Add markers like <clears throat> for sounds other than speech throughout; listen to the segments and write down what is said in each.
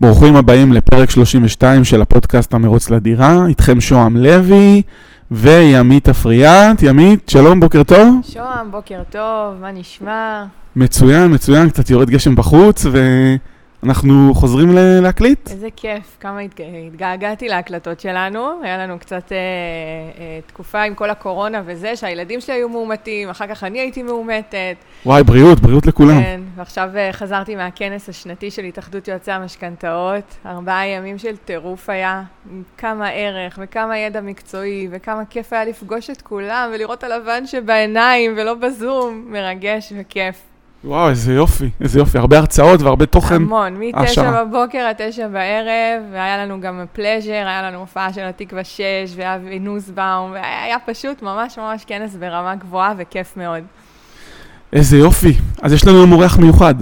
ברוכים הבאים לפרק 32 של הפודקאסט המרוץ לדירה, איתכם שוהם לוי וימית אפריאט. ימית, שלום, בוקר טוב. שוהם, בוקר טוב, מה נשמע? מצוין, מצוין, קצת יורד גשם בחוץ, ו... אנחנו חוזרים להקליט. איזה כיף, כמה התג... התגעגעתי להקלטות שלנו. היה לנו קצת אה, אה, תקופה עם כל הקורונה וזה, שהילדים שלי היו מאומתים, אחר כך אני הייתי מאומתת. וואי, בריאות, בריאות לכולם. כן, ועכשיו אה, חזרתי מהכנס השנתי של התאחדות יועצי המשכנתאות. ארבעה ימים של טירוף היה, עם כמה ערך וכמה ידע מקצועי, וכמה כיף היה לפגוש את כולם ולראות הלבן שבעיניים ולא בזום. מרגש וכיף. וואו, איזה יופי, איזה יופי, הרבה הרצאות והרבה תוכן. המון, מתשע בבוקר עד תשע בערב, והיה לנו גם פלז'ר, היה לנו הופעה של התקווה 6, ואבי נוסבאום, והיה פשוט ממש ממש כנס ברמה גבוהה וכיף מאוד. איזה יופי, אז יש לנו מורח מיוחד.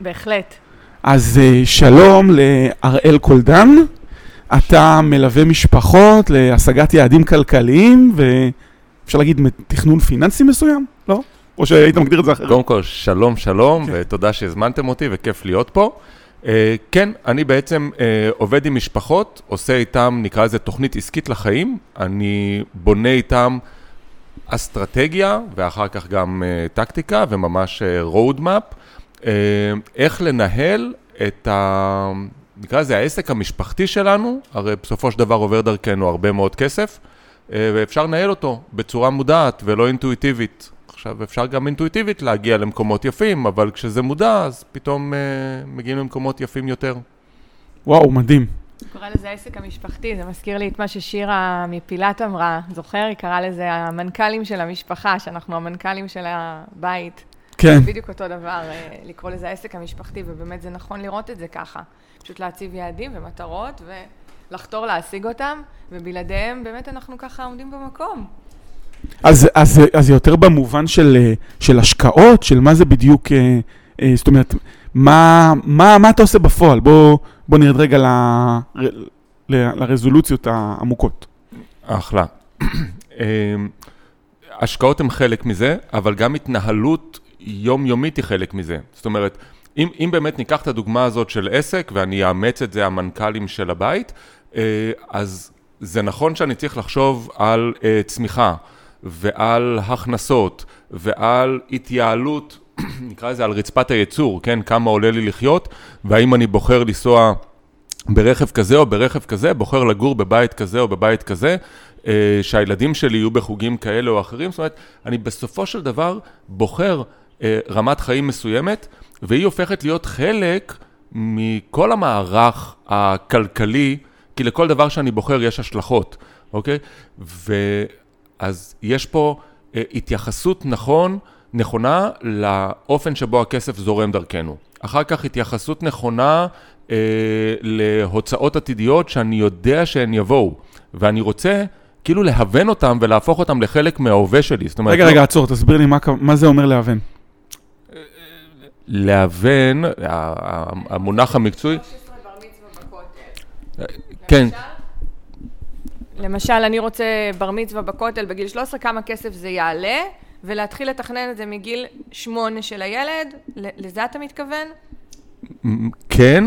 בהחלט. אז אה, שלום להראל קולדן, אתה מלווה משפחות להשגת יעדים כלכליים, ואפשר להגיד תכנון פיננסי מסוים? או שהיית מגדיר את זה אחרת? קודם כל, שלום, שלום, כן. ותודה שהזמנתם אותי, וכיף להיות פה. Uh, כן, אני בעצם uh, עובד עם משפחות, עושה איתם, נקרא לזה תוכנית עסקית לחיים. אני בונה איתם אסטרטגיה, ואחר כך גם uh, טקטיקה, וממש uh, road map, uh, איך לנהל את ה... נקרא לזה העסק המשפחתי שלנו, הרי בסופו של דבר עובר דרכנו הרבה מאוד כסף, uh, ואפשר לנהל אותו בצורה מודעת ולא אינטואיטיבית. עכשיו, אפשר גם אינטואיטיבית להגיע למקומות יפים, אבל כשזה מודע, אז פתאום אה, מגיעים למקומות יפים יותר. וואו, מדהים. היא קוראה לזה העסק המשפחתי, זה מזכיר לי את מה ששירה מפילת אמרה, זוכר? היא קראה לזה המנכ"לים של המשפחה, שאנחנו המנכ"לים של הבית. כן. זה בדיוק אותו דבר, אה, לקרוא לזה העסק המשפחתי, ובאמת זה נכון לראות את זה ככה. פשוט להציב יעדים ומטרות, ולחתור להשיג אותם, ובלעדיהם באמת אנחנו ככה עומדים במקום. אז, אז, אז יותר במובן של, אה, של השקעות, של מה זה בדיוק, אה, אה, זאת אומרת, מה, מה, מה אתה עושה בפועל? בוא, בוא נרד רגע ל, ל, לרזולוציות העמוקות. אחלה. <clears throat> השקעות הן חלק מזה, אבל גם התנהלות יומיומית היא חלק מזה. זאת אומרת, אם, אם באמת ניקח את הדוגמה הזאת של עסק, ואני אאמץ את זה המנכ"לים של הבית, אז זה נכון שאני צריך לחשוב על צמיחה. ועל הכנסות ועל התייעלות, <clears throat> נקרא לזה על רצפת הייצור, כן? כמה עולה לי לחיות, והאם אני בוחר לנסוע ברכב כזה או ברכב כזה, בוחר לגור בבית כזה או בבית כזה, אה, שהילדים שלי יהיו בחוגים כאלה או אחרים, זאת אומרת, אני בסופו של דבר בוחר אה, רמת חיים מסוימת, והיא הופכת להיות חלק מכל המערך הכלכלי, כי לכל דבר שאני בוחר יש השלכות, אוקיי? ו... אז יש פה אה, התייחסות נכון, נכונה לאופן שבו הכסף זורם דרכנו. אחר כך התייחסות נכונה אה, להוצאות עתידיות שאני יודע שהן יבואו, ואני רוצה כאילו להוון אותם ולהפוך אותם לחלק מההווה שלי. זאת אומרת... רגע, לא... רגע, עצור, תסביר לי מה, מה זה אומר להוון. להוון, המונח המקצועי... כן. למשל, אני רוצה בר מצווה בכותל בגיל 13, כמה כסף זה יעלה, ולהתחיל לתכנן את זה מגיל שמונה של הילד, לזה אתה מתכוון? כן,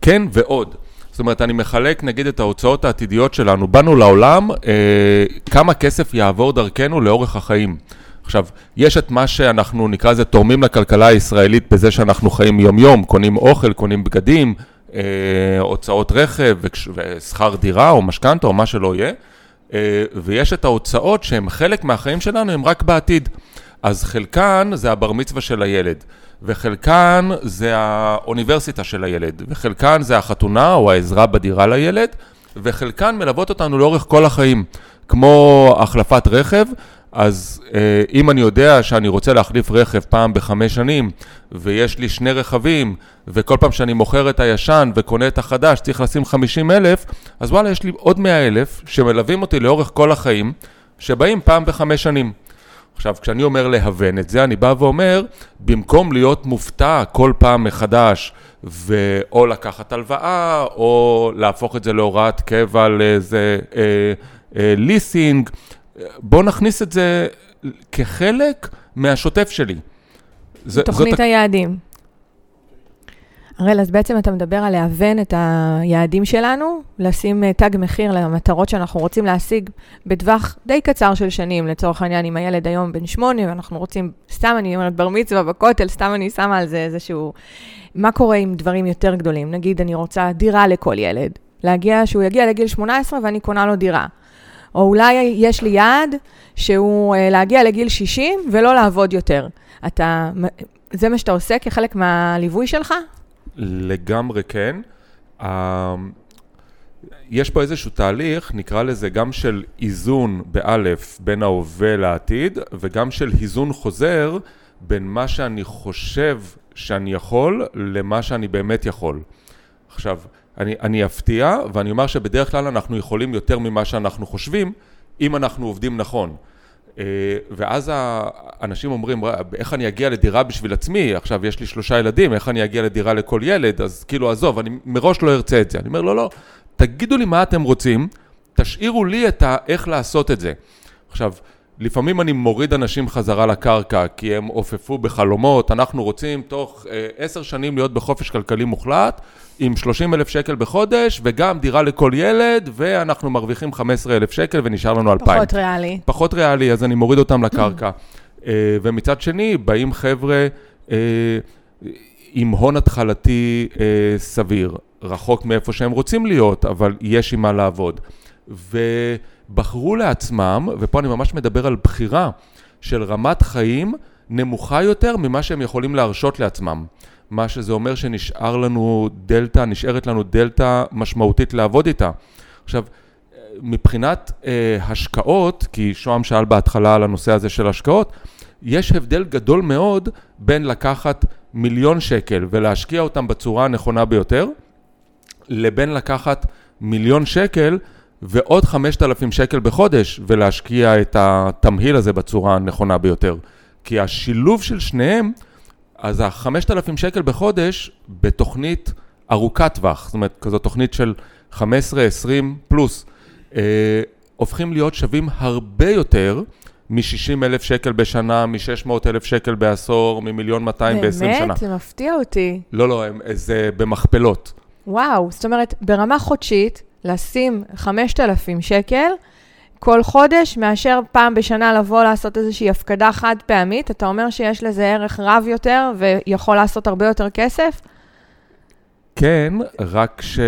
כן ועוד. זאת אומרת, אני מחלק נגיד את ההוצאות העתידיות שלנו. באנו לעולם, אה, כמה כסף יעבור דרכנו לאורך החיים. עכשיו, יש את מה שאנחנו נקרא לזה תורמים לכלכלה הישראלית בזה שאנחנו חיים יום-יום, קונים אוכל, קונים בגדים, הוצאות רכב ושכר דירה או משכנתה או מה שלא יהיה, אה, ויש את ההוצאות שהן חלק מהחיים שלנו, הן רק בעתיד. אז חלקן זה הבר מצווה של הילד, וחלקן זה האוניברסיטה של הילד, וחלקן זה החתונה או העזרה בדירה לילד, וחלקן מלוות אותנו לאורך כל החיים, כמו החלפת רכב, אז אה, אם אני יודע שאני רוצה להחליף רכב פעם בחמש שנים, ויש לי שני רכבים, וכל פעם שאני מוכר את הישן וקונה את החדש צריך לשים 50 אלף, אז וואלה, יש לי עוד 100 אלף שמלווים אותי לאורך כל החיים, שבאים פעם בחמש שנים. עכשיו, כשאני אומר להוון את זה, אני בא ואומר, במקום להיות מופתע כל פעם מחדש, ואו לקחת הלוואה, או להפוך את זה להוראת קבע לאיזה אה, אה, ליסינג, בוא נכניס את זה כחלק מהשוטף שלי. זה, תוכנית זאת... היעדים. הראל, אז בעצם אתה מדבר על להוון את היעדים שלנו, לשים אה, תג מחיר למטרות שאנחנו רוצים להשיג בטווח די קצר של שנים. לצורך העניין, אם הילד היום בן שמונה, ואנחנו רוצים, סתם אני אומרת בר מצווה בכותל, סתם אני שמה על זה איזשהו... מה קורה עם דברים יותר גדולים? נגיד, אני רוצה דירה לכל ילד. להגיע, שהוא יגיע לגיל 18 ואני קונה לו דירה. או אולי יש לי יעד שהוא אה, להגיע לגיל 60 ולא לעבוד יותר. אתה, זה מה שאתה עושה כחלק מהליווי שלך? לגמרי כן. אמ, יש פה איזשהו תהליך, נקרא לזה גם של איזון באלף בין ההווה לעתיד, וגם של איזון חוזר בין מה שאני חושב שאני יכול למה שאני באמת יכול. עכשיו, אני, אני אפתיע ואני אומר שבדרך כלל אנחנו יכולים יותר ממה שאנחנו חושבים, אם אנחנו עובדים נכון. אה, ואז האנשים אומרים, איך אני אגיע לדירה בשביל עצמי? עכשיו יש לי שלושה ילדים, איך אני אגיע לדירה לכל ילד? אז כאילו, עזוב, אני מראש לא ארצה את זה. אני אומר, לא, לא, תגידו לי מה אתם רוצים, תשאירו לי את ה... איך לעשות את זה. עכשיו, לפעמים אני מוריד אנשים חזרה לקרקע כי הם עופפו בחלומות, אנחנו רוצים תוך אה, עשר שנים להיות בחופש כלכלי מוחלט עם 30 אלף שקל בחודש וגם דירה לכל ילד ואנחנו מרוויחים 15 אלף שקל ונשאר לנו 2,000. פחות ריאלי. פחות ריאלי, אז אני מוריד אותם לקרקע. אה, ומצד שני, באים חבר'ה אה, עם הון התחלתי סביר, רחוק מאיפה שהם רוצים להיות, אבל יש עם מה לעבוד. ו... בחרו לעצמם, ופה אני ממש מדבר על בחירה של רמת חיים נמוכה יותר ממה שהם יכולים להרשות לעצמם. מה שזה אומר שנשאר לנו דלתא, נשארת לנו דלתא משמעותית לעבוד איתה. עכשיו, מבחינת אה, השקעות, כי שוהם שאל בהתחלה על הנושא הזה של השקעות, יש הבדל גדול מאוד בין לקחת מיליון שקל ולהשקיע אותם בצורה הנכונה ביותר, לבין לקחת מיליון שקל ועוד 5,000 שקל בחודש ולהשקיע את התמהיל הזה בצורה הנכונה ביותר. כי השילוב של שניהם, אז ה-5,000 שקל בחודש בתוכנית ארוכת טווח, זאת אומרת, כזו תוכנית של 15-20 פלוס, אה, הופכים להיות שווים הרבה יותר מ-60 אלף שקל בשנה, מ-600 אלף שקל בעשור, ממיליון 200 ב-20 שנה. באמת? זה מפתיע אותי. לא, לא, זה במכפלות. וואו, זאת אומרת, ברמה חודשית, לשים 5,000 שקל כל חודש, מאשר פעם בשנה לבוא לעשות איזושהי הפקדה חד פעמית, אתה אומר שיש לזה ערך רב יותר ויכול לעשות הרבה יותר כסף? כן, רק ש...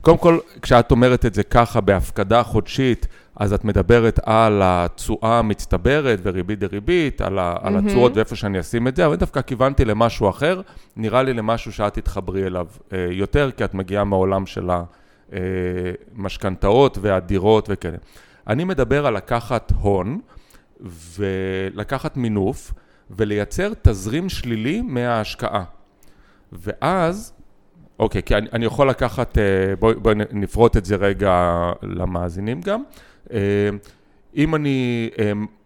קודם כל, כשאת אומרת את זה ככה בהפקדה חודשית, אז את מדברת על התשואה המצטברת וריבית דריבית, על, ה... mm-hmm. על התשואות ואיפה שאני אשים את זה, אבל דווקא כיוונתי למשהו אחר, נראה לי למשהו שאת תתחברי אליו אה, יותר, כי את מגיעה מהעולם של ה... אה, משכנתאות והדירות וכאלה. אני מדבר על לקחת הון ולקחת מינוף ולייצר תזרים שלילי מההשקעה. ואז, אוקיי, כי אני, אני יכול לקחת, אה, בואי בוא נפרוט את זה רגע למאזינים גם. אה, אם אני,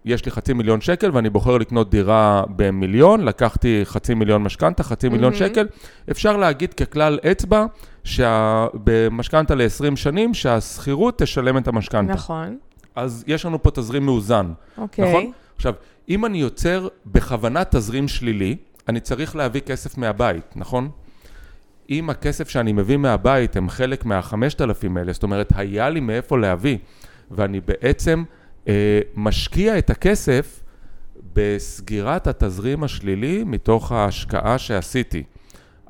יש לי חצי מיליון שקל ואני בוחר לקנות דירה במיליון, לקחתי חצי מיליון משכנתה, חצי מיליון mm-hmm. שקל, אפשר להגיד ככלל אצבע שבמשכנתה ל-20 שנים, שהשכירות תשלם את המשכנתה. נכון. אז יש לנו פה תזרים מאוזן, אוקיי. נכון? עכשיו, אם אני יוצר בכוונה תזרים שלילי, אני צריך להביא כסף מהבית, נכון? אם הכסף שאני מביא מהבית הם חלק מהחמשת אלפים האלה, זאת אומרת, היה לי מאיפה להביא, ואני בעצם אה, משקיע את הכסף בסגירת התזרים השלילי מתוך ההשקעה שעשיתי.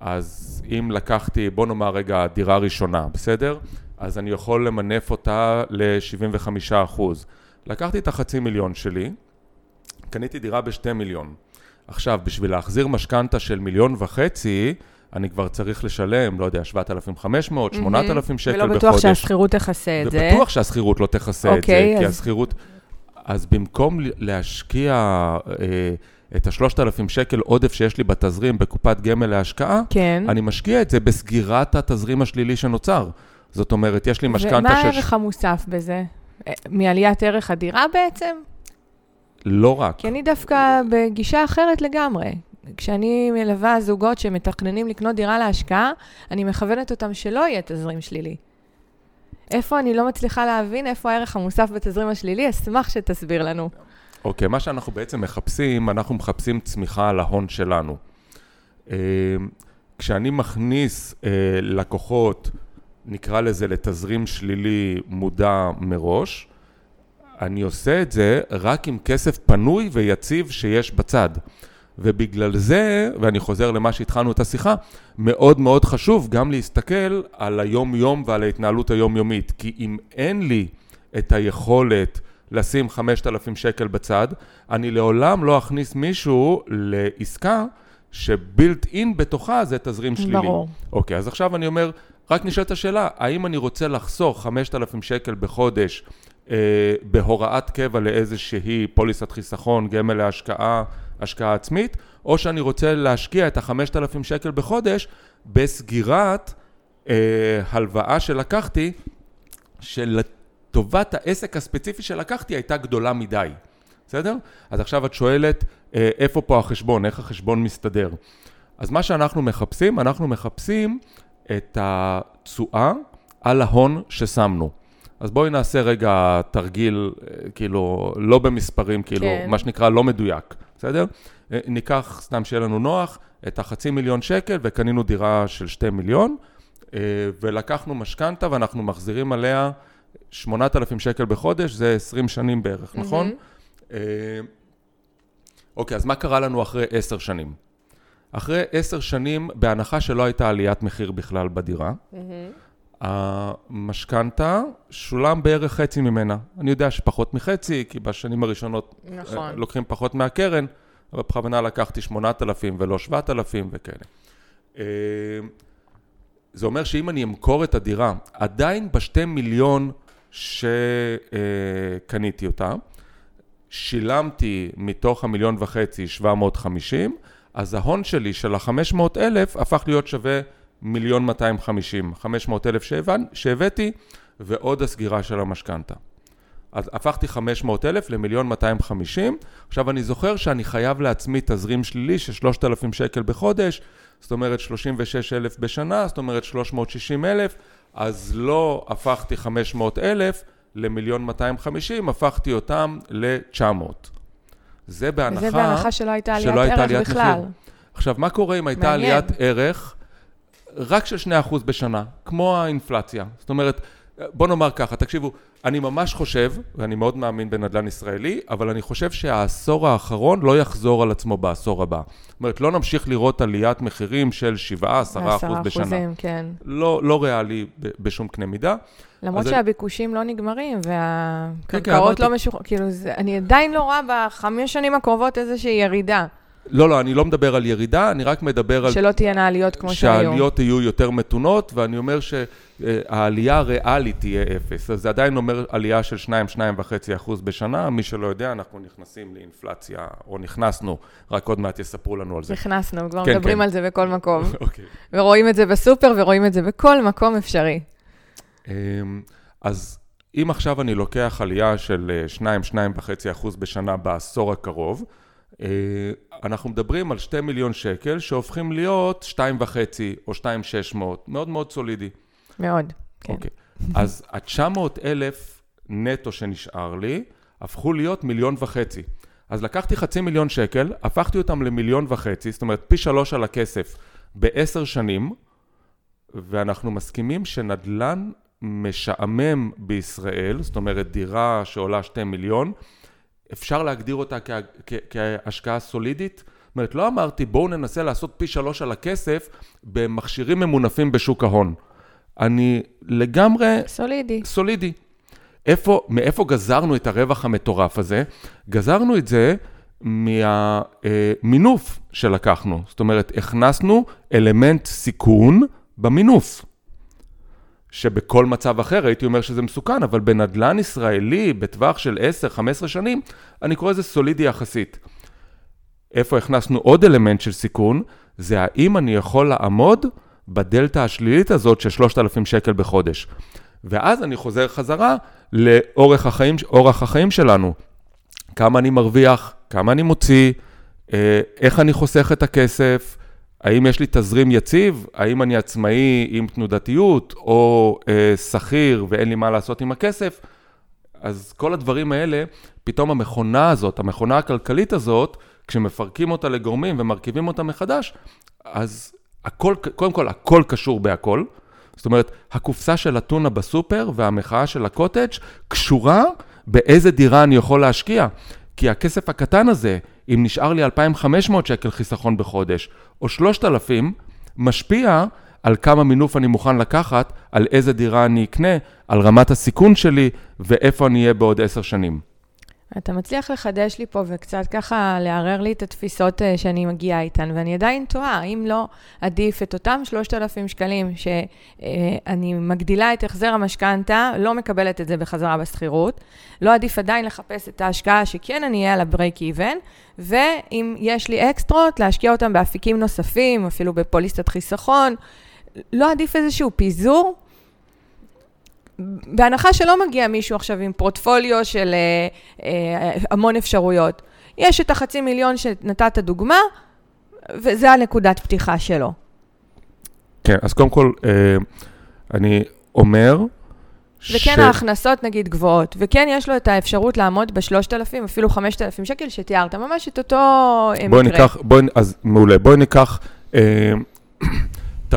אז אם לקחתי, בוא נאמר רגע, דירה ראשונה, בסדר? אז אני יכול למנף אותה ל-75%. לקחתי את החצי מיליון שלי, קניתי דירה בשתי מיליון. עכשיו, בשביל להחזיר משכנתה של מיליון וחצי, אני כבר צריך לשלם, לא יודע, 7,500, 8,000 שקל בחודש. ולא בטוח שהשכירות תכסה את זה. ובטוח שהשכירות לא תכסה את זה, אוקיי, כי השכירות... אז במקום להשקיע אה, את השלושת אלפים שקל עודף שיש לי בתזרים בקופת גמל להשקעה, כן. אני משקיע את זה בסגירת התזרים השלילי שנוצר. זאת אומרת, יש לי משכנתה ומה הערך המוסף בזה? אה, מעליית ערך הדירה בעצם? לא רק. כי אני דווקא בגישה אחרת לגמרי. כשאני מלווה זוגות שמתכננים לקנות דירה להשקעה, אני מכוונת אותם שלא יהיה תזרים שלילי. איפה אני לא מצליחה להבין איפה הערך המוסף בתזרים השלילי? אשמח שתסביר לנו. אוקיי, okay, מה שאנחנו בעצם מחפשים, אנחנו מחפשים צמיחה על ההון שלנו. אה, כשאני מכניס אה, לקוחות, נקרא לזה לתזרים שלילי מודע מראש, אני עושה את זה רק עם כסף פנוי ויציב שיש בצד. ובגלל זה, ואני חוזר למה שהתחלנו את השיחה, מאוד מאוד חשוב גם להסתכל על היום-יום ועל ההתנהלות היומיומית. כי אם אין לי את היכולת לשים 5,000 שקל בצד, אני לעולם לא אכניס מישהו לעסקה שבילט אין בתוכה זה תזרים שלילי. ברור. אוקיי, אז עכשיו אני אומר, רק נשאלת השאלה, האם אני רוצה לחסוך 5,000 שקל בחודש אה, בהוראת קבע לאיזושהי פוליסת חיסכון, גמל להשקעה, השקעה עצמית, או שאני רוצה להשקיע את ה-5,000 שקל בחודש בסגירת אה, הלוואה שלקחתי, שלטובת העסק הספציפי שלקחתי הייתה גדולה מדי. בסדר? אז עכשיו את שואלת, אה, איפה פה החשבון, איך החשבון מסתדר? אז מה שאנחנו מחפשים, אנחנו מחפשים את התשואה על ההון ששמנו. אז בואי נעשה רגע תרגיל, אה, כאילו, לא במספרים, כאילו, כן. מה שנקרא לא מדויק, בסדר? אה, ניקח, סתם שיהיה לנו נוח, את החצי מיליון שקל וקנינו דירה של שתי מיליון, ולקחנו משכנתה ואנחנו מחזירים עליה 8,000 שקל בחודש, זה 20 שנים בערך, נכון? אה, אוקיי, אז מה קרה לנו אחרי עשר שנים? אחרי עשר שנים, בהנחה שלא הייתה עליית מחיר בכלל בדירה, המשכנתה שולם בערך חצי ממנה. אני יודע שפחות מחצי, כי בשנים הראשונות נכון. אה, לוקחים פחות מהקרן, אבל בכוונה לקחתי 8,000 ולא 7,000 וכאלה. אה, זה אומר שאם אני אמכור את הדירה, עדיין בשתי מיליון שקניתי אותה, שילמתי מתוך המיליון וחצי 750, אז ההון שלי של ה-500 אלף הפך להיות שווה מיליון 250, 500 אלף שהבאתי ועוד הסגירה של המשכנתה. אז הפכתי 500 אלף למיליון 250, עכשיו אני זוכר שאני חייב לעצמי תזרים שלילי של 3,000 שקל בחודש, זאת אומרת 36 אלף בשנה, זאת אומרת 360 אלף, אז לא הפכתי 500 אלף למיליון 250, הפכתי אותם ל-900. זה בהנחה, וזה בהנחה שלא הייתה עליית שלא הייתה ערך עליית בכלל. מחיר. עכשיו, מה קורה אם הייתה מעניין. עליית ערך רק של 2% בשנה, כמו האינפלציה? זאת אומרת, בוא נאמר ככה, תקשיבו, אני ממש חושב, ואני מאוד מאמין בנדל"ן ישראלי, אבל אני חושב שהעשור האחרון לא יחזור על עצמו בעשור הבא. זאת אומרת, לא נמשיך לראות עליית מחירים של 7-10% בשנה. אחוזים, כן. לא, לא ריאלי בשום קנה מידה. למרות שהביקושים לא נגמרים, כן, והקרקעות אמרתי- לא משוחררות, כאילו, זה- אני עדיין לא רואה בחמש שנים הקרובות איזושהי ירידה, לא, לא, אני לא מדבר על ירידה, אני רק מדבר על שלא תהיינה עליות כמו שהיו. שהעליות יהיו יותר מתונות, ואני אומר שהעלייה הריאלית תהיה אפס. אז זה עדיין אומר עלייה של 2-2.5 אחוז בשנה. מי שלא יודע, אנחנו נכנסים לאינפלציה, או נכנסנו, רק עוד מעט יספרו לנו על זה. נכנסנו, כבר כן, מדברים כן. על זה בכל מקום. <laughs> אוקיי. ורואים את זה בסופר, ורואים את זה בכל מקום אפשרי. אמ, אז אם עכשיו אני לוקח עלייה של 2-2.5 אחוז בשנה בעשור הקרוב, אה, אנחנו מדברים על 2 מיליון שקל שהופכים להיות 2.5 או 2.600, מאוד מאוד סולידי. מאוד, כן. אוקיי. אז ה-900 אלף נטו שנשאר לי, הפכו להיות מיליון וחצי. אז לקחתי חצי מיליון שקל, הפכתי אותם למיליון וחצי, זאת אומרת פי שלוש על הכסף בעשר שנים, ואנחנו מסכימים שנדל"ן משעמם בישראל, זאת אומרת דירה שעולה שתי מיליון, אפשר להגדיר אותה כה, כ, כהשקעה סולידית. זאת אומרת, לא אמרתי בואו ננסה לעשות פי שלוש על הכסף במכשירים ממונפים בשוק ההון. אני לגמרי סולידי. סולידי. איפה, מאיפה גזרנו את הרווח המטורף הזה? גזרנו את זה מהמינוף שלקחנו. זאת אומרת, הכנסנו אלמנט סיכון במינוף. שבכל מצב אחר הייתי אומר שזה מסוכן, אבל בנדלן ישראלי, בטווח של 10-15 שנים, אני קורא לזה סולידי יחסית. איפה הכנסנו עוד אלמנט של סיכון, זה האם אני יכול לעמוד בדלתא השלילית הזאת של 3,000 שקל בחודש. ואז אני חוזר חזרה לאורך החיים, החיים שלנו. כמה אני מרוויח, כמה אני מוציא, אה, איך אני חוסך את הכסף, האם יש לי תזרים יציב, האם אני עצמאי עם תנודתיות, או אה, שכיר ואין לי מה לעשות עם הכסף. אז כל הדברים האלה, פתאום המכונה הזאת, המכונה הכלכלית הזאת, כשמפרקים אותה לגורמים ומרכיבים אותה מחדש, אז הכל, קודם כל, הכל קשור בהכל. זאת אומרת, הקופסה של אתונה בסופר והמחאה של הקוטג' קשורה באיזה דירה אני יכול להשקיע. כי הכסף הקטן הזה, אם נשאר לי 2,500 שקל חיסכון בחודש, או 3,000, משפיע על כמה מינוף אני מוכן לקחת, על איזה דירה אני אקנה, על רמת הסיכון שלי ואיפה אני אהיה בעוד עשר שנים. אתה מצליח לחדש לי פה וקצת ככה לערער לי את התפיסות אה, שאני מגיעה איתן, ואני עדיין תוהה, האם לא עדיף את אותם 3,000 שקלים שאני מגדילה את החזר המשכנתה, לא מקבלת את זה בחזרה בשכירות, לא עדיף עדיין לחפש את ההשקעה שכן אני אהיה על ה-break even, ואם יש לי אקסטרות, להשקיע אותם באפיקים נוספים, אפילו בפוליסטת חיסכון, לא עדיף איזשהו פיזור בהנחה שלא מגיע מישהו עכשיו עם פורטפוליו של אה, אה, המון אפשרויות. יש את החצי מיליון שנתת דוגמה, וזה הנקודת פתיחה שלו. כן, אז קודם כל, אה, אני אומר... וכן ש... ההכנסות נגיד גבוהות, וכן יש לו את האפשרות לעמוד בשלושת אלפים, אפילו חמשת אלפים שקל שתיארת, ממש את אותו אה, בואי מקרה. ניקח, בואי, אז מעולה, בואי ניקח אה,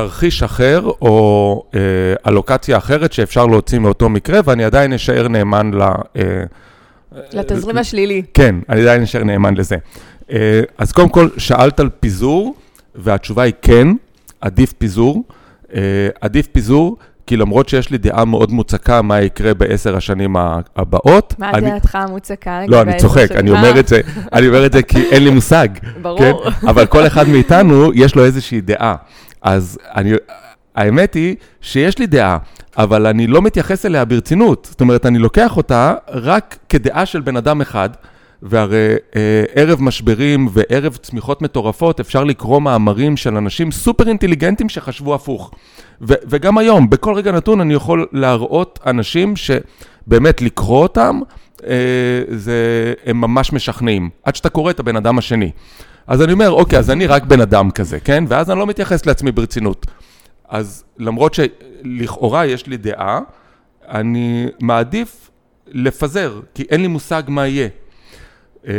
תרחיש אחר או אה, אלוקציה אחרת שאפשר להוציא מאותו מקרה, ואני עדיין אשאר נאמן ל... אה, לתזרים השלילי. כן, אני עדיין אשאר נאמן לזה. אה, אז קודם כל, שאלת על פיזור, והתשובה היא כן, עדיף פיזור. אה, עדיף פיזור, כי למרות שיש לי דעה מאוד מוצקה מה יקרה בעשר השנים הבאות... מה אני... דעתך המוצקה לא, אני צוחק, אני אומר את זה, אני אומר את זה כי אין לי מושג. ברור. כן? אבל כל אחד מאיתנו, יש לו איזושהי דעה. אז אני, האמת היא שיש לי דעה, אבל אני לא מתייחס אליה ברצינות. זאת אומרת, אני לוקח אותה רק כדעה של בן אדם אחד, והרי אה, ערב משברים וערב צמיחות מטורפות, אפשר לקרוא מאמרים של אנשים סופר אינטליגנטים שחשבו הפוך. ו- וגם היום, בכל רגע נתון אני יכול להראות אנשים שבאמת לקרוא אותם, אה, זה, הם ממש משכנעים, עד שאתה קורא את הבן אדם השני. אז אני אומר, אוקיי, אז אני רק בן אדם כזה, כן? ואז אני לא מתייחס לעצמי ברצינות. אז למרות שלכאורה יש לי דעה, אני מעדיף לפזר, כי אין לי מושג מה יהיה. אה,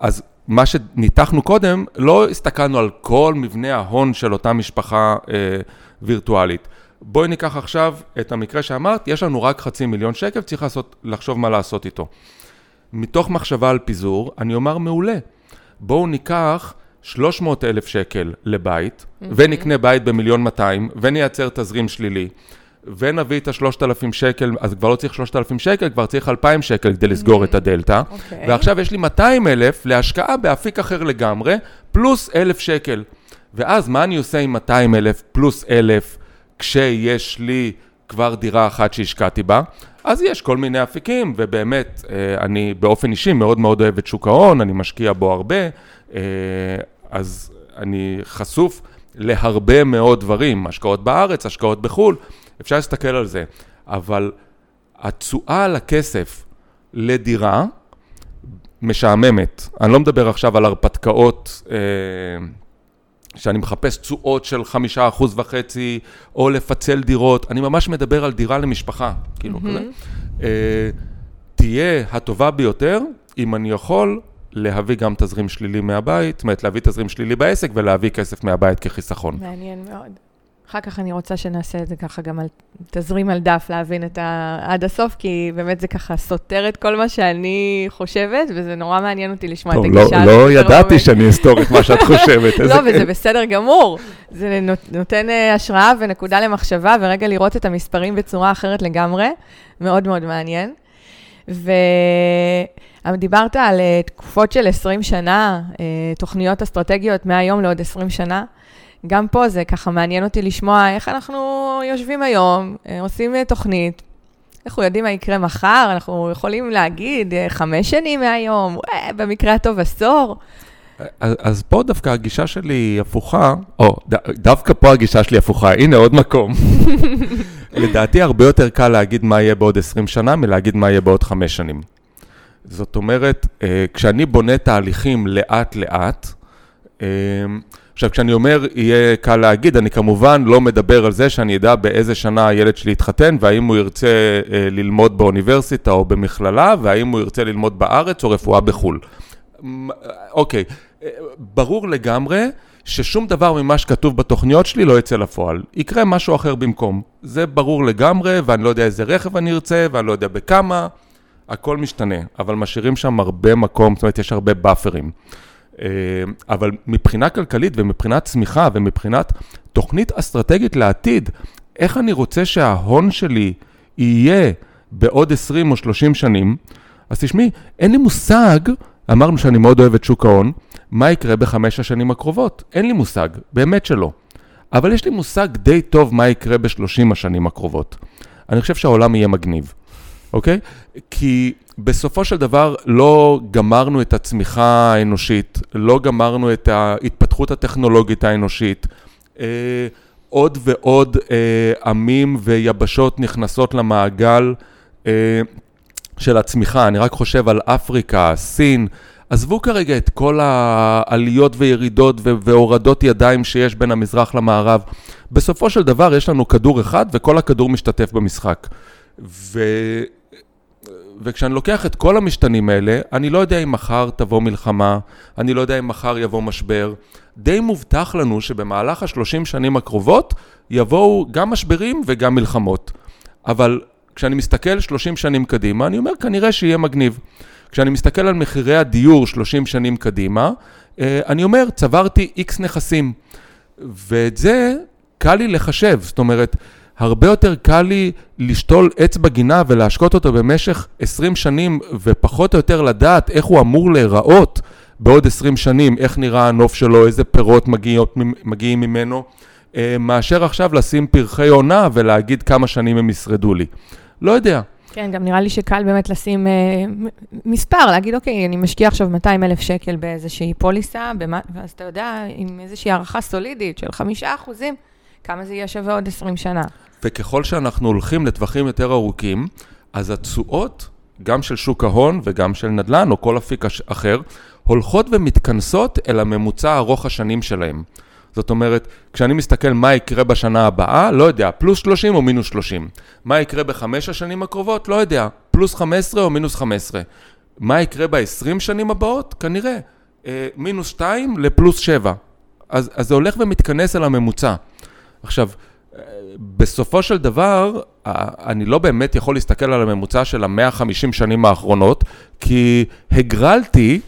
אז מה שניתחנו קודם, לא הסתכלנו על כל מבנה ההון של אותה משפחה אה, וירטואלית. בואי ניקח עכשיו את המקרה שאמרת, יש לנו רק חצי מיליון שקל, צריך לעשות, לחשוב מה לעשות איתו. מתוך מחשבה על פיזור, אני אומר מעולה. בואו ניקח 300 אלף שקל לבית, mm-hmm. ונקנה בית במיליון 200, ונייצר תזרים שלילי, ונביא את ה-3,000 שקל, אז כבר לא צריך 3,000 שקל, כבר צריך 2,000 שקל כדי לסגור mm-hmm. את הדלתא. Okay. אוקיי. ועכשיו יש לי 200 אלף להשקעה באפיק אחר לגמרי, פלוס 1,000 שקל. ואז מה אני עושה עם 200 אלף פלוס 1,000 כשיש לי כבר דירה אחת שהשקעתי בה? אז יש כל מיני אפיקים, ובאמת, אה, אני באופן אישי מאוד מאוד אוהב את שוק ההון, אני משקיע בו הרבה, אה, אז אני חשוף להרבה מאוד דברים, השקעות בארץ, השקעות בחו"ל, אפשר להסתכל על זה, אבל התשואה על הכסף לדירה משעממת. אני לא מדבר עכשיו על הרפתקאות אה, שאני מחפש תשואות של חמישה אחוז וחצי, או לפצל דירות, אני ממש מדבר על דירה למשפחה, כאילו mm-hmm. כזה. אה, תהיה הטובה ביותר, אם אני יכול להביא גם תזרים שלילי מהבית, זאת אומרת, להביא תזרים שלילי בעסק ולהביא כסף מהבית כחיסכון. מעניין מאוד. אחר כך אני רוצה שנעשה את זה ככה גם על תזרים על דף, להבין את ה... עד הסוף, כי באמת זה ככה סותר את כל מה שאני חושבת, וזה נורא מעניין אותי לשמוע טוב, את הגישה. לא, לא ידעתי שאני אסתור את מה שאת חושבת. <laughs> לא, וזה בסדר גמור. זה נותן אה, השראה ונקודה למחשבה, ורגע לראות את המספרים בצורה אחרת לגמרי. מאוד מאוד מעניין. ודיברת על אה, תקופות של 20 שנה, אה, תוכניות אסטרטגיות מהיום לעוד 20 שנה. גם פה זה ככה מעניין אותי לשמוע איך אנחנו יושבים היום, אה, עושים אה, תוכנית, אנחנו יודעים מה יקרה מחר, אנחנו יכולים להגיד אה, חמש שנים מהיום, במקרה הטוב עשור. אז, אז פה דווקא הגישה שלי הפוכה, או ד, דווקא פה הגישה שלי הפוכה, הנה עוד מקום. <laughs> לדעתי הרבה יותר קל להגיד מה יהיה בעוד 20 שנה מלהגיד מה יהיה בעוד חמש שנים. זאת אומרת, כשאני בונה תהליכים לאט-לאט, עכשיו, כשאני אומר יהיה קל להגיד, אני כמובן לא מדבר על זה שאני אדע באיזה שנה הילד שלי יתחתן, והאם הוא ירצה אה, ללמוד באוניברסיטה או במכללה, והאם הוא ירצה ללמוד בארץ או רפואה בחו"ל. אוקיי, אה, ברור לגמרי ששום דבר ממה שכתוב בתוכניות שלי לא יצא לפועל. יקרה משהו אחר במקום. זה ברור לגמרי, ואני לא יודע איזה רכב אני ארצה, ואני לא יודע בכמה, הכל משתנה. אבל משאירים שם הרבה מקום, זאת אומרת, יש הרבה באפרים. אה, אבל מבחינה כלכלית ומבחינת צמיחה ומבחינת תוכנית אסטרטגית לעתיד, איך אני רוצה שההון שלי יהיה בעוד 20 או 30 שנים, אז תשמעי, אין לי מושג, אמרנו שאני מאוד אוהב את שוק ההון, מה יקרה בחמש השנים הקרובות? אין לי מושג, באמת שלא. אבל יש לי מושג די טוב מה יקרה בשלושים השנים הקרובות. אני חושב שהעולם יהיה מגניב, אוקיי? כי בסופו של דבר לא גמרנו את הצמיחה האנושית, לא גמרנו את ההתפתחות הטכנולוגית האנושית. אה, עוד ועוד אה, עמים ויבשות נכנסות למעגל אה, של הצמיחה. אני רק חושב על אפריקה, סין. עזבו כרגע את כל העליות וירידות והורדות ידיים שיש בין המזרח למערב. בסופו של דבר יש לנו כדור אחד וכל הכדור משתתף במשחק. ו... וכשאני לוקח את כל המשתנים האלה, אני לא יודע אם מחר תבוא מלחמה, אני לא יודע אם מחר יבוא משבר. די מובטח לנו שבמהלך השלושים שנים הקרובות יבואו גם משברים וגם מלחמות. אבל כשאני מסתכל שלושים שנים קדימה, אני אומר כנראה שיהיה מגניב. כשאני מסתכל על מחירי הדיור 30 שנים קדימה, אה, אני אומר, צברתי איקס נכסים. ואת זה קל לי לחשב, זאת אומרת, הרבה יותר קל לי לשתול עץ בגינה ולהשקות אותו במשך 20 שנים, ופחות או יותר לדעת איך הוא אמור להיראות בעוד 20 שנים, איך נראה הנוף שלו, איזה פירות מגיעות, מגיעים ממנו, אה, מאשר עכשיו לשים פרחי עונה ולהגיד כמה שנים הם ישרדו לי. לא יודע. כן, גם נראה לי שקל באמת לשים אה, מספר, להגיד, אוקיי, אני משקיע עכשיו 200 אלף שקל באיזושהי פוליסה, במה, ואז אתה יודע, עם איזושהי הערכה סולידית של חמישה אחוזים, כמה זה יהיה שווה עוד 20 שנה. וככל שאנחנו הולכים לטווחים יותר ארוכים, אז התשואות, גם של שוק ההון וגם של נדל"ן או כל אפיק אחר, הולכות ומתכנסות אל הממוצע ארוך השנים שלהם. זאת אומרת, כשאני מסתכל מה יקרה בשנה הבאה, לא יודע, פלוס 30 או מינוס 30. מה יקרה בחמש השנים הקרובות? לא יודע, פלוס 15 או מינוס 15. מה יקרה ב-20 שנים הבאות? כנראה, אה, מינוס 2 לפלוס 7. אז, אז זה הולך ומתכנס אל הממוצע. עכשיו, אה, בסופו של דבר, אני לא באמת יכול להסתכל על הממוצע של ה-150 שנים האחרונות, כי הגרלתי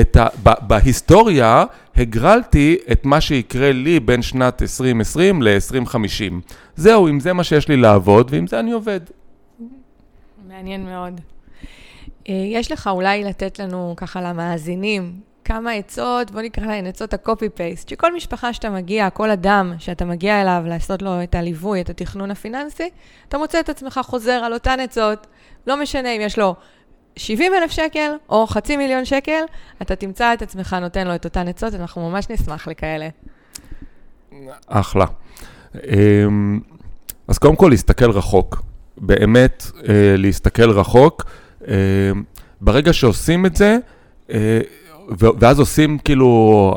את ה... בהיסטוריה הגרלתי את מה שיקרה לי בין שנת 2020 ל-2050. זהו, אם זה מה שיש לי לעבוד, ועם זה אני עובד. מעניין מאוד. אה, יש לך אולי לתת לנו, ככה למאזינים, כמה עצות, בוא נקרא להן עצות ה-copy-paste, שכל משפחה שאתה מגיע, כל אדם שאתה מגיע אליו לעשות לו את הליווי, את התכנון הפיננסי, אתה מוצא את עצמך חוזר על אותן עצות, לא משנה אם יש לו 70 אלף שקל או חצי מיליון שקל, אתה תמצא את עצמך נותן לו את אותן עצות, אנחנו ממש נשמח לכאלה. אחלה. אמ, אז קודם כל להסתכל רחוק, באמת אה, להסתכל רחוק. אה, ברגע שעושים את זה, אה, ואז עושים כאילו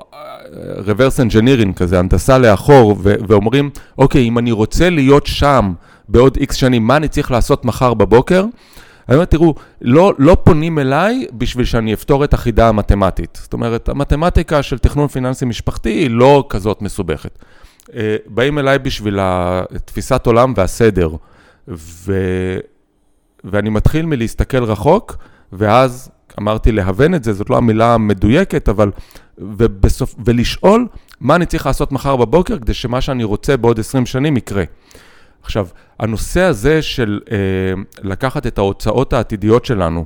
reverse engineering כזה, הנדסה לאחור, ואומרים, אוקיי, אם אני רוצה להיות שם בעוד איקס שנים, מה אני צריך לעשות מחר בבוקר? אני אומר, תראו, לא, לא פונים אליי בשביל שאני אפתור את החידה המתמטית. זאת אומרת, המתמטיקה של תכנון פיננסי משפחתי היא לא כזאת מסובכת. אה, באים אליי בשביל תפיסת עולם והסדר, ו... ואני מתחיל מלהסתכל רחוק, ואז אמרתי להוון את זה, זאת לא המילה המדויקת, אבל... ובסוף... ולשאול מה אני צריך לעשות מחר בבוקר כדי שמה שאני רוצה בעוד 20 שנים יקרה. עכשיו, הנושא הזה של אה, לקחת את ההוצאות העתידיות שלנו,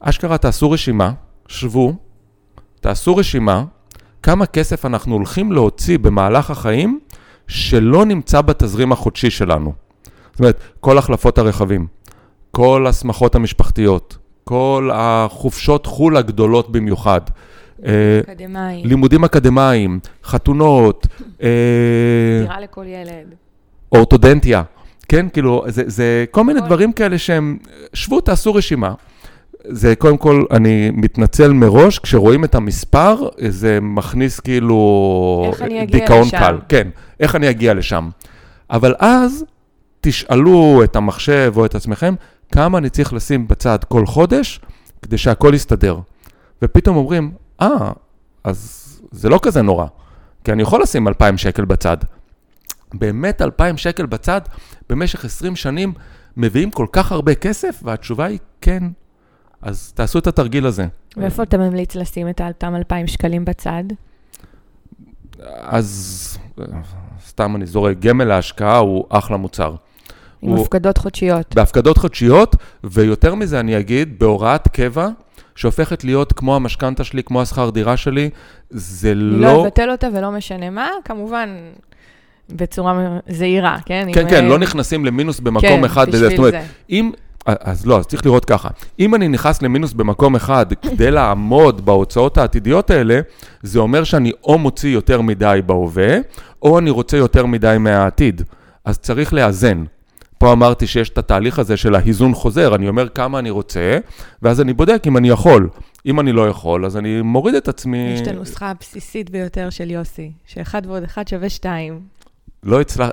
אשכרה תעשו רשימה, שבו, תעשו רשימה, כמה כסף אנחנו הולכים להוציא במהלך החיים שלא נמצא בתזרים החודשי שלנו. זאת אומרת, כל החלפות הרכבים, כל השמחות המשפחתיות, כל החופשות חו"ל הגדולות במיוחד. אה, אקדמיים. לימודים אקדמיים, חתונות. אה, דירה לכל ילד. אורתודנטיה, כן? כאילו, זה, זה כל מיני דברים כאלה שהם, שבו, תעשו רשימה. זה קודם כל, אני מתנצל מראש, כשרואים את המספר, זה מכניס כאילו... דיכאון לשם? קל. כן, איך אני אגיע לשם. אבל אז תשאלו את המחשב או את עצמכם, כמה אני צריך לשים בצד כל חודש כדי שהכל יסתדר. ופתאום אומרים, אה, ah, אז זה לא כזה נורא. כי אני יכול לשים 2,000 שקל בצד. באמת 2,000 שקל בצד במשך 20 שנים מביאים כל כך הרבה כסף? והתשובה היא כן. אז תעשו את התרגיל הזה. ואיפה אתה ממליץ לשים את אותם 2,000 שקלים בצד? אז סתם אני זורק, גמל להשקעה הוא אחלה מוצר. עם הוא- הפקדות חודשיות. בהפקדות חודשיות, ויותר מזה אני אגיד, בהוראת קבע, שהופכת להיות כמו המשכנתה שלי, כמו השכר דירה שלי, זה לא... לא אבטל אותה ולא משנה מה, כמובן, בצורה זהירה, כן? כן, כן, אה, לא נכנסים למינוס במקום כן, אחד. וזה. בשביל זאת אומרת, זה. אם... אז לא, אז צריך לראות ככה. אם אני נכנס למינוס במקום אחד <coughs> כדי לעמוד בהוצאות העתידיות האלה, זה אומר שאני או מוציא יותר מדי בהווה, או אני רוצה יותר מדי מהעתיד. אז צריך לאזן. פה אמרתי שיש את התהליך הזה של ההיזון חוזר, אני אומר כמה אני רוצה, ואז אני בודק אם אני יכול. אם אני לא יכול, אז אני מוריד את עצמי. יש את הנוסחה הבסיסית ביותר של יוסי, שאחד ועוד אחד שווה שתיים. לא, הצלח...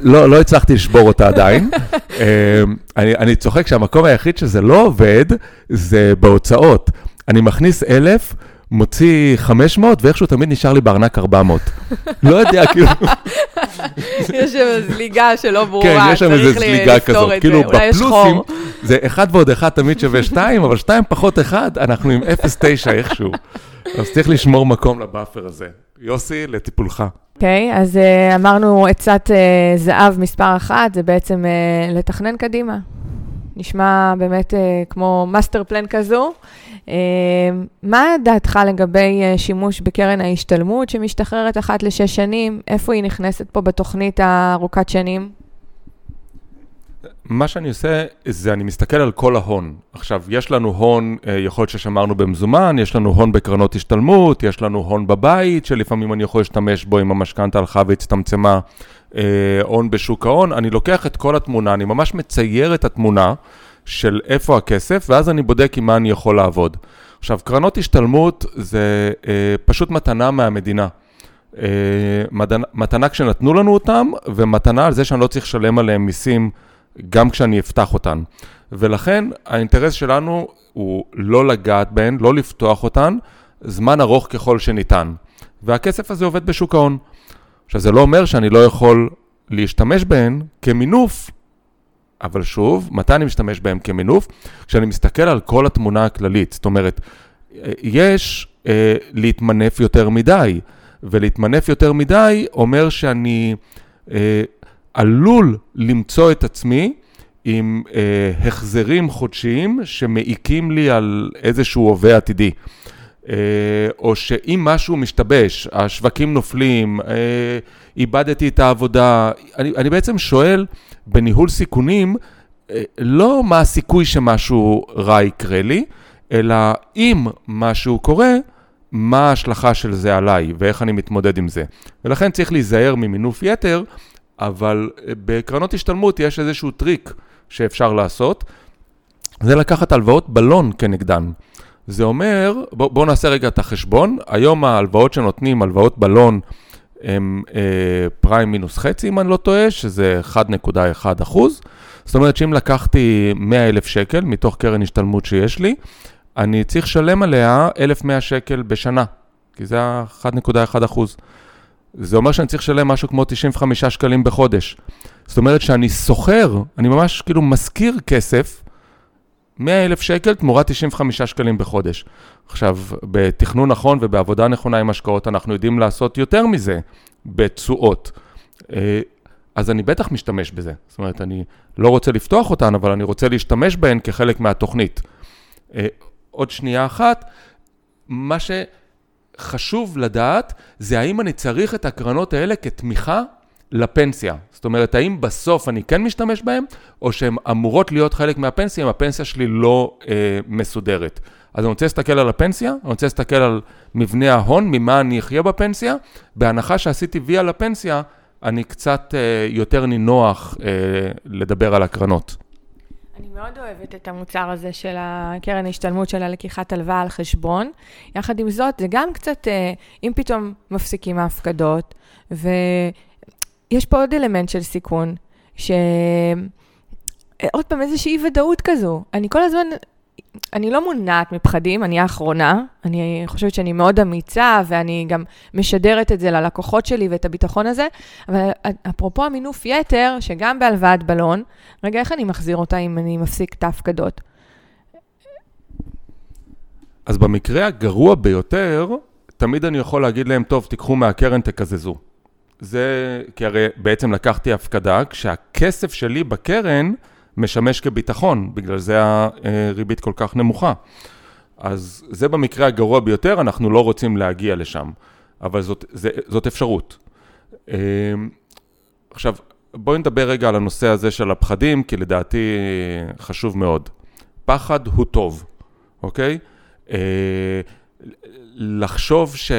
לא, לא הצלחתי לשבור אותה עדיין. <laughs> אה, אני, אני צוחק שהמקום היחיד שזה לא עובד, זה בהוצאות. אני מכניס אלף, מוציא 500, ואיכשהו תמיד נשאר לי בארנק 400. <laughs> לא יודע, כאילו, יש שם זליגה שלא ברורה, כן, יש שם איזו צריך לפתור כזאת. את כאילו, זה. אולי יש בפלוסים, חור. זה 1 ועוד 1 תמיד שווה 2, אבל 2 פחות 1, אנחנו עם 0.9 איכשהו. אז צריך לשמור מקום לבאפר הזה. יוסי, לטיפולך. אוקיי, אז אה, אמרנו עצת אה, זהב מספר אחת, זה בעצם אה, לתכנן קדימה. נשמע באמת אה, כמו master plan כזו. אה, מה דעתך לגבי אה, שימוש בקרן ההשתלמות שמשתחררת אחת לשש שנים? איפה היא נכנסת פה בתוכנית הארוכת שנים? מה שאני עושה, זה אני מסתכל על כל ההון. עכשיו, יש לנו הון, אה, יכול להיות ששמרנו במזומן, יש לנו הון בקרנות השתלמות, יש לנו הון בבית, שלפעמים אני יכול להשתמש בו אם המשכנתה הלכה והצטמצמה, אה, הון בשוק ההון. אני לוקח את כל התמונה, אני ממש מצייר את התמונה של איפה הכסף, ואז אני בודק עם מה אני יכול לעבוד. עכשיו, קרנות השתלמות זה אה, פשוט מתנה מהמדינה. מתנה כשנתנו לנו אותם, ומתנה על זה שאני לא צריך לשלם עליהם מיסים גם כשאני אפתח אותן. ולכן האינטרס שלנו הוא לא לגעת בהן, לא לפתוח אותן, זמן ארוך ככל שניתן. והכסף הזה עובד בשוק ההון. עכשיו, זה לא אומר שאני לא יכול להשתמש בהן כמינוף, אבל שוב, מתי אני משתמש בהן כמינוף? כשאני מסתכל על כל התמונה הכללית. זאת אומרת, יש אה, להתמנף יותר מדי, ולהתמנף יותר מדי אומר שאני אה, עלול למצוא את עצמי עם אה, החזרים חודשיים שמעיקים לי על איזשהו הווה עתידי. אה, או שאם משהו משתבש, השווקים נופלים, אה, איבדתי את העבודה, אני, אני בעצם שואל בניהול סיכונים, אה, לא מה הסיכוי שמשהו רע יקרה לי, אלא אם משהו קורה, מה ההשלכה של זה עליי ואיך אני מתמודד עם זה. ולכן צריך להיזהר ממינוף יתר, אבל אה, בקרנות השתלמות יש איזשהו טריק שאפשר לעשות, זה לקחת הלוואות בלון כנגדן. זה אומר, בואו בוא נעשה רגע את החשבון, היום ההלוואות שנותנים, הלוואות בלון, הם אה, פריים מינוס חצי, אם אני לא טועה, שזה 1.1 אחוז. זאת אומרת שאם לקחתי 100 אלף שקל מתוך קרן השתלמות שיש לי, אני צריך לשלם עליה 1,100 שקל בשנה, כי זה ה-1.1 אחוז. זה אומר שאני צריך לשלם משהו כמו 95 שקלים בחודש. זאת אומרת שאני סוחר, אני ממש כאילו משכיר כסף, 100 אלף שקל תמורת 95 שקלים בחודש. עכשיו, בתכנון נכון ובעבודה נכונה עם השקעות, אנחנו יודעים לעשות יותר מזה בתשואות. אה, אז אני בטח משתמש בזה. זאת אומרת, אני לא רוצה לפתוח אותן, אבל אני רוצה להשתמש בהן כחלק מהתוכנית. אה, עוד שנייה אחת, מה שחשוב לדעת זה האם אני צריך את הקרנות האלה כתמיכה לפנסיה. זאת אומרת, האם בסוף אני כן משתמש בהן, או שהן אמורות להיות חלק מהפנסיה, אם הפנסיה שלי לא אה, מסודרת. אז אני רוצה להסתכל על הפנסיה, אני רוצה להסתכל על מבנה ההון, ממה אני אחיה בפנסיה, בהנחה שעשיתי וי על הפנסיה, אני קצת אה, יותר נינוח אה, לדבר על הקרנות. אני מאוד אוהבת את המוצר הזה של הקרן השתלמות של הלקיחת הלוואה על חשבון. יחד עם זאת, זה גם קצת, אה, אם פתאום מפסיקים ההפקדות, ויש פה עוד אלמנט של סיכון, ש... אה, עוד פעם, איזושהי אי ודאות כזו. אני כל הזמן אני לא מונעת מפחדים, אני האחרונה. אני חושבת שאני מאוד אמיצה, ואני גם משדרת את זה ללקוחות שלי ואת הביטחון הזה. אבל אפרופו המינוף יתר, שגם בהלוואת בלון, רגע, איך אני מחזיר אותה אם אני מפסיק את ההפקדות? אז במקרה הגרוע ביותר, תמיד אני יכול להגיד להם, טוב, תיקחו מהקרן, תקזזו. זה, כי הרי בעצם לקחתי הפקדה, כשהכסף שלי בקרן משמש כביטחון, בגלל זה הריבית כל כך נמוכה. אז זה במקרה הגרוע ביותר, אנחנו לא רוצים להגיע לשם, אבל זאת, זה, זאת אפשרות. אמ, עכשיו, בואי נדבר רגע על הנושא הזה של הפחדים, כי לדעתי חשוב מאוד. פחד הוא טוב, אוקיי? אה, לחשוב ש...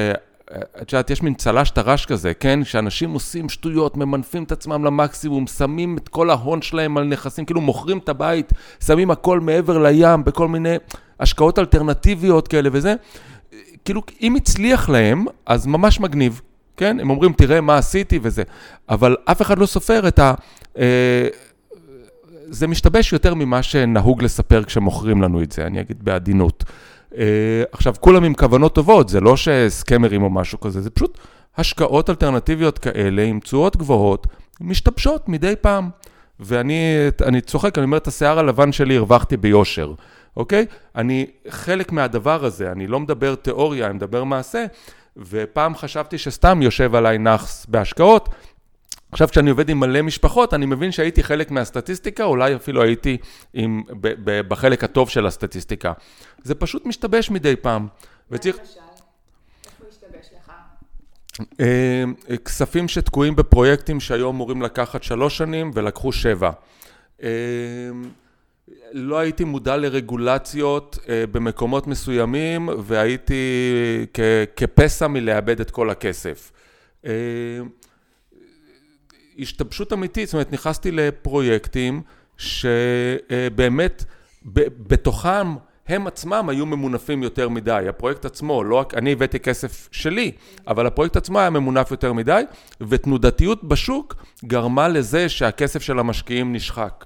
את יודעת, יש מין צל"ש טר"ש כזה, כן? שאנשים עושים שטויות, ממנפים את עצמם למקסימום, שמים את כל ההון שלהם על נכסים, כאילו מוכרים את הבית, שמים הכל מעבר לים, בכל מיני השקעות אלטרנטיביות כאלה וזה. כאילו, אם הצליח להם, אז ממש מגניב, כן? הם אומרים, תראה מה עשיתי וזה. אבל אף אחד לא סופר את ה... אה, זה משתבש יותר ממה שנהוג לספר כשמוכרים לנו את זה, אני אגיד בעדינות. אה, עכשיו, כולם עם כוונות טובות, זה לא שסקמרים או משהו כזה, זה פשוט השקעות אלטרנטיביות כאלה עם תשואות גבוהות, משתבשות מדי פעם. ואני צוחק, אני אומר, את השיער הלבן שלי הרווחתי ביושר, אוקיי? אני חלק מהדבר הזה, אני לא מדבר תיאוריה, אני מדבר מעשה, ופעם חשבתי שסתם יושב עליי נאחס בהשקעות, עכשיו, כשאני עובד עם מלא משפחות, אני מבין שהייתי חלק מהסטטיסטיקה, אולי אפילו הייתי עם, ב, ב, בחלק הטוב של הסטטיסטיקה. זה פשוט משתבש מדי פעם. וצריך... אה, כספים שתקועים בפרויקטים שהיו אמורים לקחת שלוש שנים ולקחו שבע. אה, לא הייתי מודע לרגולציות אה, במקומות מסוימים והייתי כפסע מלאבד את כל הכסף. השתבשות אמיתית, זאת אומרת, נכנסתי לפרויקטים שבאמת בתוכם הם עצמם היו ממונפים יותר מדי. הפרויקט עצמו, לא רק אני הבאתי כסף שלי, אבל הפרויקט עצמו היה ממונף יותר מדי, ותנודתיות בשוק גרמה לזה שהכסף של המשקיעים נשחק.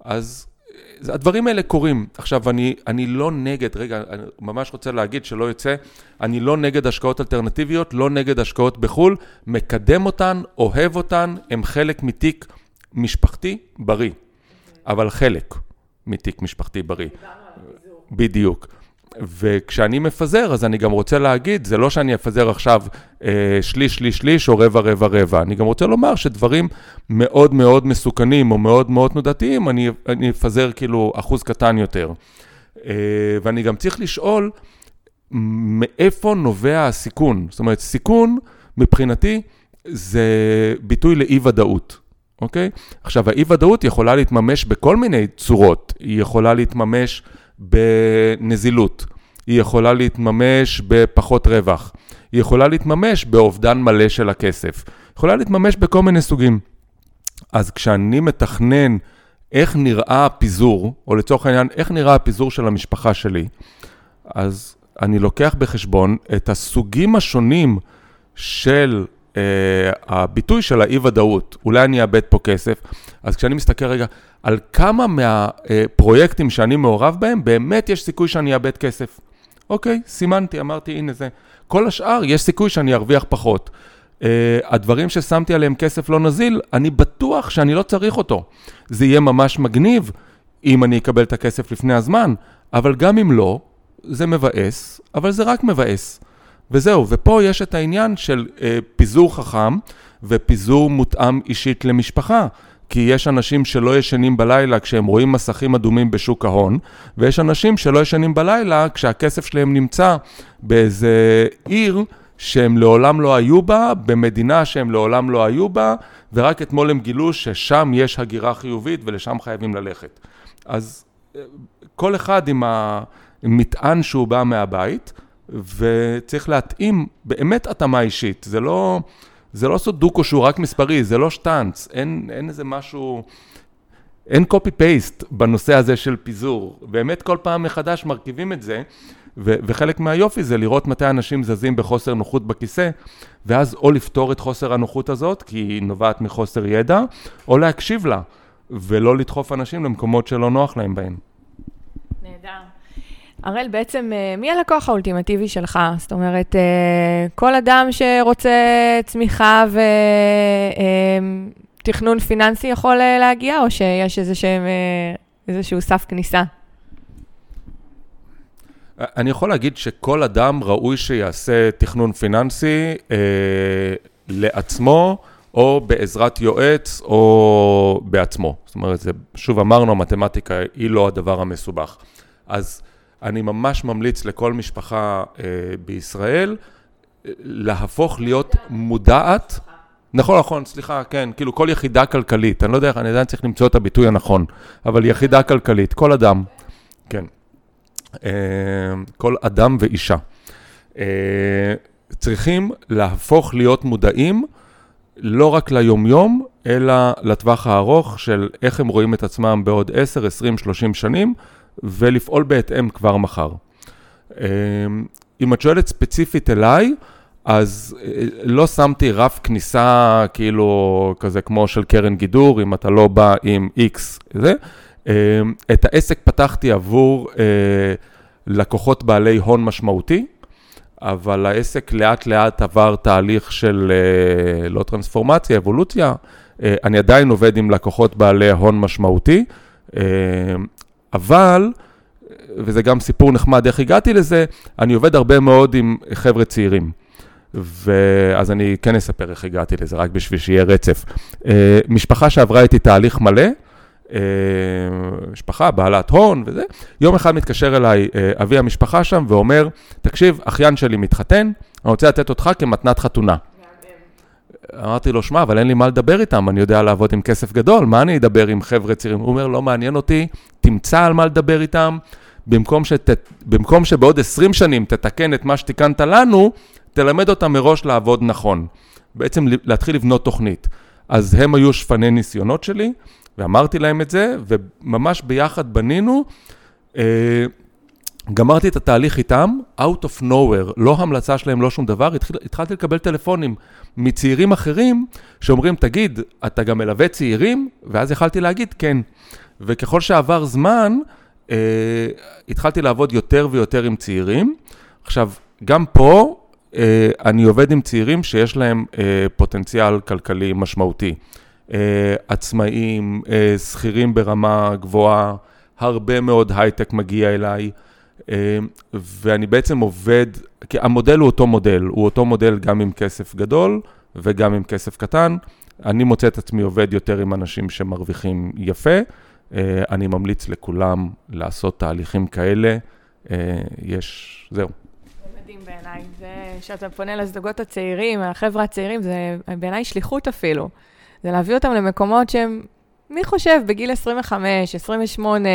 אז הדברים האלה קורים. עכשיו, אני, אני לא נגד, רגע, אני ממש רוצה להגיד שלא יוצא, אני לא נגד השקעות אלטרנטיביות, לא נגד השקעות בחו"ל, מקדם אותן, אוהב אותן, הם חלק מתיק משפחתי בריא, אבל חלק מתיק משפחתי בריא. בדיוק. וכשאני מפזר, אז אני גם רוצה להגיד, זה לא שאני אפזר עכשיו אה, שליש, שליש, שליש, או רבע, רבע, רבע. אני גם רוצה לומר שדברים מאוד מאוד מסוכנים, או מאוד מאוד תנודתיים, אני, אני אפזר כאילו אחוז קטן יותר. אה, ואני גם צריך לשאול, מאיפה נובע הסיכון? זאת אומרת, סיכון, מבחינתי, זה ביטוי לאי-ודאות. אוקיי? עכשיו, האי-ודאות יכולה להתממש בכל מיני צורות. היא יכולה להתממש בנזילות, היא יכולה להתממש בפחות רווח, היא יכולה להתממש באובדן מלא של הכסף, יכולה להתממש בכל מיני סוגים. אז כשאני מתכנן איך נראה הפיזור, או לצורך העניין, איך נראה הפיזור של המשפחה שלי, אז אני לוקח בחשבון את הסוגים השונים של הביטוי של האי-ודאות. אולי אני אאבד פה כסף, אז כשאני מסתכל רגע, על כמה מהפרויקטים שאני מעורב בהם, באמת יש סיכוי שאני אאבד כסף. אוקיי, סימנתי, אמרתי, הנה זה. כל השאר, יש סיכוי שאני ארוויח פחות. Uh, הדברים ששמתי עליהם כסף לא נזיל, אני בטוח שאני לא צריך אותו. זה יהיה ממש מגניב אם אני אקבל את הכסף לפני הזמן, אבל גם אם לא, זה מבאס, אבל זה רק מבאס. וזהו, ופה יש את העניין של uh, פיזור חכם ופיזור מותאם אישית למשפחה. כי יש אנשים שלא ישנים בלילה כשהם רואים מסכים אדומים בשוק ההון, ויש אנשים שלא ישנים בלילה כשהכסף שלהם נמצא באיזה עיר שהם לעולם לא היו בה, במדינה שהם לעולם לא היו בה, ורק אתמול הם גילו ששם יש הגירה חיובית ולשם חייבים ללכת. אז כל אחד עם המטען שהוא בא מהבית, וצריך להתאים באמת התאמה אישית, זה לא... זה לא סודוקו שהוא רק מספרי, זה לא שטאנץ, אין, אין איזה משהו, אין קופי פייסט בנושא הזה של פיזור. באמת כל פעם מחדש מרכיבים את זה, ו- וחלק מהיופי זה לראות מתי אנשים זזים בחוסר נוחות בכיסא, ואז או לפתור את חוסר הנוחות הזאת, כי היא נובעת מחוסר ידע, או להקשיב לה, ולא לדחוף אנשים למקומות שלא נוח להם בהם. נהדר. הראל, בעצם אה, מי הלקוח האולטימטיבי שלך? זאת אומרת, אה, כל אדם שרוצה צמיחה ותכנון פיננסי יכול להגיע, או שיש איזשהם, איזשהו סף כניסה? אני יכול להגיד שכל אדם ראוי שיעשה תכנון פיננסי אה, לעצמו, או בעזרת יועץ, או בעצמו. זאת אומרת, זה, שוב אמרנו, המתמטיקה היא לא הדבר המסובך. אז אני ממש ממליץ לכל משפחה אה, בישראל אה, להפוך להיות מודעת. נכון, נכון, סליחה, כן, כאילו כל יחידה כלכלית, אני לא יודע איך, אני עדיין צריך למצוא את הביטוי הנכון, אבל יחידה כלכלית, כל אדם, כן. אה, כל אדם ואישה. אה, צריכים להפוך להיות מודעים לא רק ליומיום, אלא לטווח הארוך של איך הם רואים את עצמם בעוד 10, 20, 30 שנים, ולפעול בהתאם כבר מחר. אה, אם את שואלת ספציפית אליי, אז לא שמתי רף כניסה כאילו כזה כמו של קרן גידור, אם אתה לא בא עם X, זה. את העסק פתחתי עבור לקוחות בעלי הון משמעותי, אבל העסק לאט לאט עבר תהליך של אה, לא טרנספורמציה, אבולוציה. אה, אני עדיין עובד עם לקוחות בעלי הון משמעותי, אה, אבל, וזה גם סיפור נחמד איך הגעתי לזה, אני עובד הרבה מאוד עם חבר'ה צעירים. ואז אני כן אספר איך הגעתי לזה, רק בשביל שיהיה רצף. משפחה שעברה איתי תהליך מלא, אה, משפחה, בעלת הון וזה. יום אחד מתקשר אליי אה, אבי המשפחה שם ואומר, תקשיב, אחיין שלי מתחתן, אני רוצה לתת אותך כמתנת חתונה. אמרתי לו, שמע, אבל אין לי מה לדבר איתם, אני יודע לעבוד עם כסף גדול, מה אני אדבר עם חבר'ה צעירים? הוא אומר, לא מעניין אותי, תמצא על מה לדבר איתם, במקום, שת, במקום שבעוד 20 שנים תתקן את מה שתיקנת לנו, תלמד אותם מראש לעבוד נכון. בעצם להתחיל לבנות תוכנית. אז הם היו שפני ניסיונות שלי, ואמרתי להם את זה, וממש ביחד בנינו. אה, גמרתי את התהליך איתם, out of nowhere, לא המלצה שלהם, לא שום דבר, התחיל, התחלתי לקבל טלפונים מצעירים אחרים שאומרים, תגיד, אתה גם מלווה צעירים? ואז יכלתי להגיד, כן. וככל שעבר זמן, אה, התחלתי לעבוד יותר ויותר עם צעירים. עכשיו, גם פה אה, אני עובד עם צעירים שיש להם אה, פוטנציאל כלכלי משמעותי. אה, עצמאים, אה, שכירים ברמה גבוהה, הרבה מאוד הייטק מגיע אליי, ואני בעצם עובד, כי המודל הוא אותו מודל, הוא אותו מודל גם עם כסף גדול וגם עם כסף קטן. אני מוצא את עצמי עובד יותר עם אנשים שמרוויחים יפה. אני ממליץ לכולם לעשות תהליכים כאלה. יש, זהו. בעיניי, זה שאתה פונה לזוגות הצעירים, החבר'ה הצעירים, זה בעיניי שליחות אפילו. זה להביא אותם למקומות שהם, מי חושב, בגיל 25, 28,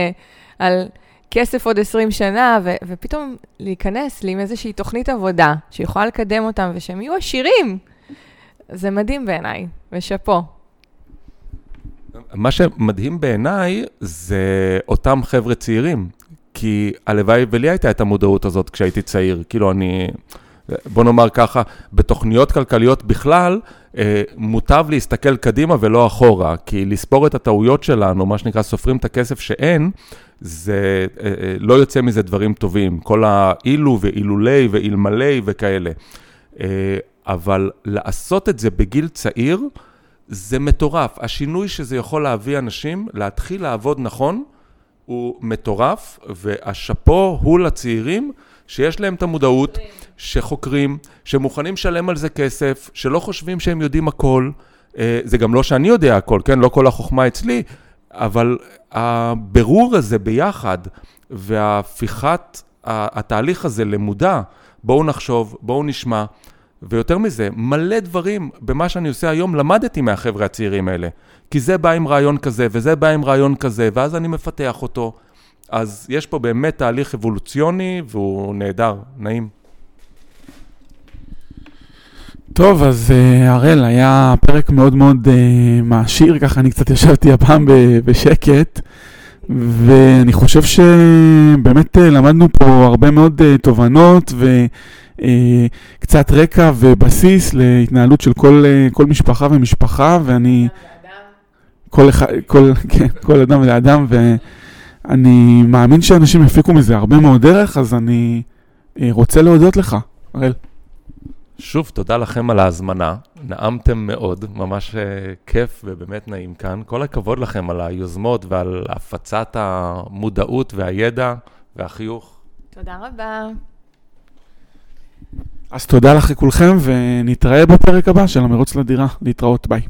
על כסף עוד 20 שנה, ו- ופתאום להיכנס לי עם איזושהי תוכנית עבודה שיכולה לקדם אותם ושהם יהיו עשירים. זה מדהים בעיניי, ושאפו. מה שמדהים בעיניי זה אותם חבר'ה צעירים, כי הלוואי ולי הייתה את המודעות הזאת כשהייתי צעיר. כאילו, אני... בוא נאמר ככה, בתוכניות כלכליות בכלל, אה, מוטב להסתכל קדימה ולא אחורה, כי לספור את הטעויות שלנו, מה שנקרא סופרים את הכסף שאין, זה אה, אה, לא יוצא מזה דברים טובים. כל האילו ואילולי ואילמלי וכאלה. אבל לעשות את זה בגיל צעיר, זה מטורף. השינוי שזה יכול להביא אנשים להתחיל לעבוד נכון, הוא מטורף, והשאפו הוא לצעירים שיש להם את המודעות. שחוקרים, שמוכנים לשלם על זה כסף, שלא חושבים שהם יודעים הכל. אה, זה גם לא שאני יודע הכל, כן? לא כל החוכמה אצלי, אבל הבירור הזה ביחד והפיכת התהליך הזה למודע, בואו נחשוב, בואו נשמע, ויותר מזה, מלא דברים במה שאני עושה היום למדתי מהחבר'ה הצעירים האלה. כי זה בא עם רעיון כזה, וזה בא עם רעיון כזה, ואז אני מפתח אותו. אז יש פה באמת תהליך אבולוציוני, והוא נהדר, נעים. טוב, אז אה, הראל, היה פרק מאוד מאוד uh, מעשיר, ככה אני קצת ישבתי הפעם בשקט, ואני חושב שבאמת uh, למדנו פה הרבה מאוד תובנות וקצת רקע ובסיס להתנהלות של כל, כל משפחה ומשפחה, ואני... כל, אחד, כל, כן, כל אדם ואדם, אני מאמין שאנשים יפיקו מזה הרבה מאוד דרך, אז אני אה, רוצה להודות לך, הראל. שוב, תודה לכם על ההזמנה, נעמתם מאוד, ממש uh, כיף ובאמת נעים כאן. כל הכבוד לכם על היוזמות ועל הפצת המודעות והידע והחיוך. תודה רבה. אז תודה לך לכולכם, ונתראה בפרק הבא של המרוץ לדירה. להתראות, ביי.